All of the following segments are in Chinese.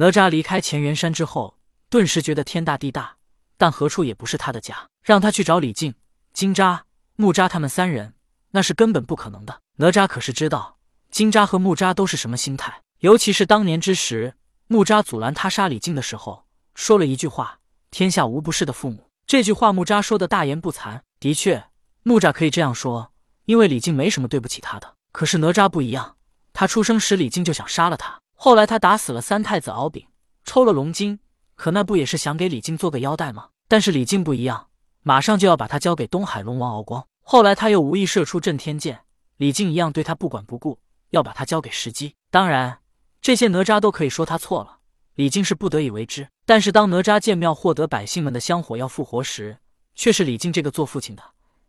哪吒离开乾元山之后，顿时觉得天大地大，但何处也不是他的家。让他去找李靖、金吒、木吒他们三人，那是根本不可能的。哪吒可是知道金吒和木吒都是什么心态，尤其是当年之时，木吒阻拦他杀李靖的时候，说了一句话：“天下无不是的父母。”这句话木吒说的大言不惭。的确，木吒可以这样说，因为李靖没什么对不起他的。可是哪吒不一样，他出生时李靖就想杀了他，后来他打死了三太子敖丙，抽了龙筋，可那不也是想给李靖做个腰带吗？但是李靖不一样。马上就要把他交给东海龙王敖光，后来他又无意射出震天剑，李靖一样对他不管不顾，要把他交给石矶。当然，这些哪吒都可以说他错了，李靖是不得已为之。但是当哪吒建庙获得百姓们的香火要复活时，却是李靖这个做父亲的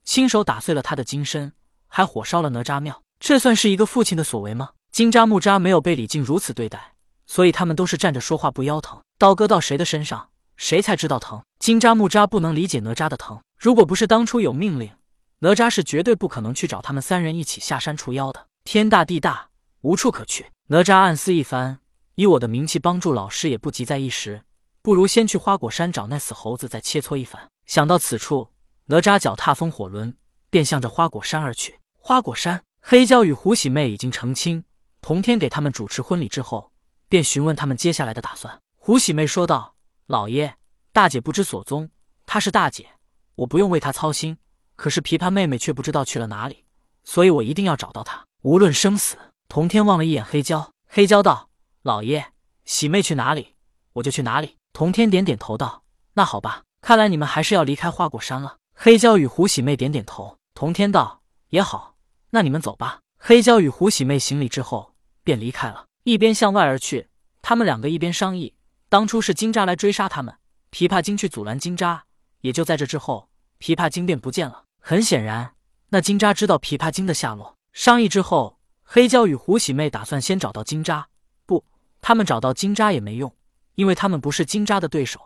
亲手打碎了他的金身，还火烧了哪吒庙，这算是一个父亲的所为吗？金吒木吒没有被李靖如此对待，所以他们都是站着说话不腰疼。刀割到谁的身上？谁才知道疼？金吒木吒不能理解哪吒的疼。如果不是当初有命令，哪吒是绝对不可能去找他们三人一起下山除妖的。天大地大，无处可去。哪吒暗思一番，以我的名气帮助老师也不急在一时，不如先去花果山找那死猴子再切磋一番。想到此处，哪吒脚踏风火轮，便向着花果山而去。花果山，黑蛟与胡喜妹已经成亲，同天给他们主持婚礼之后，便询问他们接下来的打算。胡喜妹说道。老爷，大姐不知所踪。她是大姐，我不用为她操心。可是琵琶妹妹却不知道去了哪里，所以我一定要找到她，无论生死。童天望了一眼黑蛟，黑蛟道：“老爷，喜妹去哪里，我就去哪里。”童天点点头道：“那好吧，看来你们还是要离开花果山了。”黑蛟与胡喜妹点点头。童天道：“也好，那你们走吧。”黑蛟与胡喜妹行礼之后，便离开了，一边向外而去。他们两个一边商议。当初是金吒来追杀他们，琵琶精去阻拦金吒，也就在这之后，琵琶精便不见了。很显然，那金吒知道琵琶精的下落。商议之后，黑蛟与胡喜妹打算先找到金吒。不，他们找到金吒也没用，因为他们不是金吒的对手。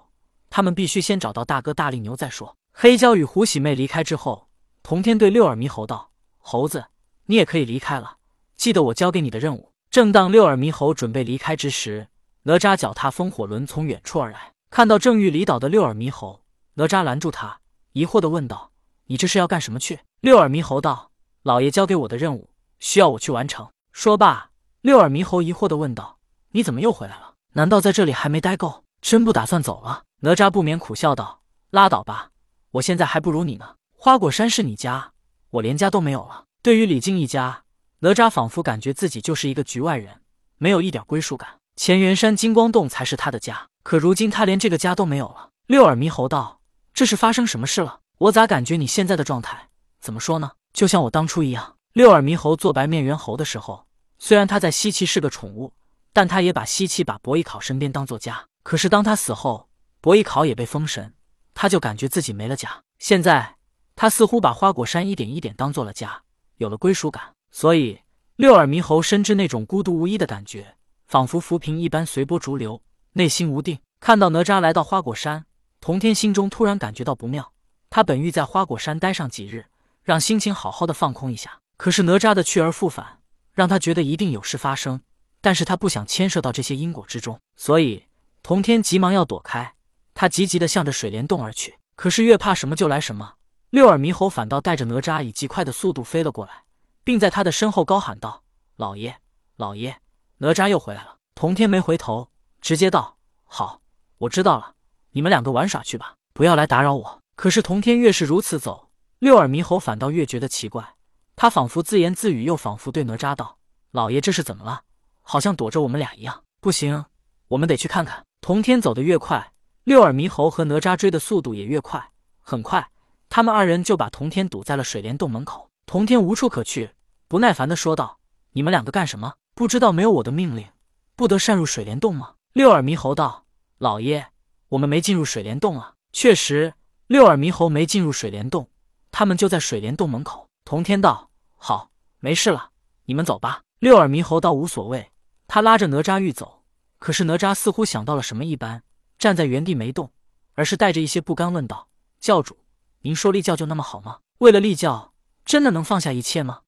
他们必须先找到大哥大力牛再说。黑蛟与胡喜妹离开之后，童天对六耳猕猴道：“猴子，你也可以离开了，记得我交给你的任务。”正当六耳猕猴准备离开之时，哪吒脚踏风火轮从远处而来，看到正欲离岛的六耳猕猴，哪吒拦住他，疑惑的问道：“你这是要干什么去？”六耳猕猴道：“老爷交给我的任务，需要我去完成。”说罢，六耳猕猴疑惑的问道：“你怎么又回来了？难道在这里还没待够？真不打算走了？”哪吒不免苦笑道：“拉倒吧，我现在还不如你呢。花果山是你家，我连家都没有了。对于李靖一家，哪吒仿佛感觉自己就是一个局外人，没有一点归属感。”乾元山金光洞才是他的家，可如今他连这个家都没有了。六耳猕猴道：“这是发生什么事了？我咋感觉你现在的状态，怎么说呢？就像我当初一样。”六耳猕猴做白面猿猴的时候，虽然他在西岐是个宠物，但他也把西岐把伯邑考身边当做家。可是当他死后，伯邑考也被封神，他就感觉自己没了家。现在他似乎把花果山一点一点当做了家，有了归属感。所以六耳猕猴深知那种孤独无依的感觉。仿佛浮萍一般随波逐流，内心无定。看到哪吒来到花果山，童天心中突然感觉到不妙。他本欲在花果山待上几日，让心情好好的放空一下。可是哪吒的去而复返，让他觉得一定有事发生。但是他不想牵涉到这些因果之中，所以童天急忙要躲开。他急急的向着水帘洞而去。可是越怕什么就来什么，六耳猕猴反倒带着哪吒以极快的速度飞了过来，并在他的身后高喊道：“老爷，老爷！”哪吒又回来了，童天没回头，直接道：“好，我知道了，你们两个玩耍去吧，不要来打扰我。”可是童天越是如此走，六耳猕猴反倒越觉得奇怪。他仿佛自言自语，又仿佛对哪吒道：“老爷，这是怎么了？好像躲着我们俩一样。不行，我们得去看看。”童天走得越快，六耳猕猴和哪吒追的速度也越快。很快，他们二人就把童天堵在了水帘洞门口。童天无处可去，不耐烦地说道：“你们两个干什么？”不知道没有我的命令，不得擅入水帘洞吗？六耳猕猴道：“老爷，我们没进入水帘洞啊。”确实，六耳猕猴没进入水帘洞，他们就在水帘洞门口。童天道：“好，没事了，你们走吧。”六耳猕猴道：“无所谓。”他拉着哪吒欲走，可是哪吒似乎想到了什么一般，站在原地没动，而是带着一些不甘问道：“教主，您说立教就那么好吗？为了立教，真的能放下一切吗？”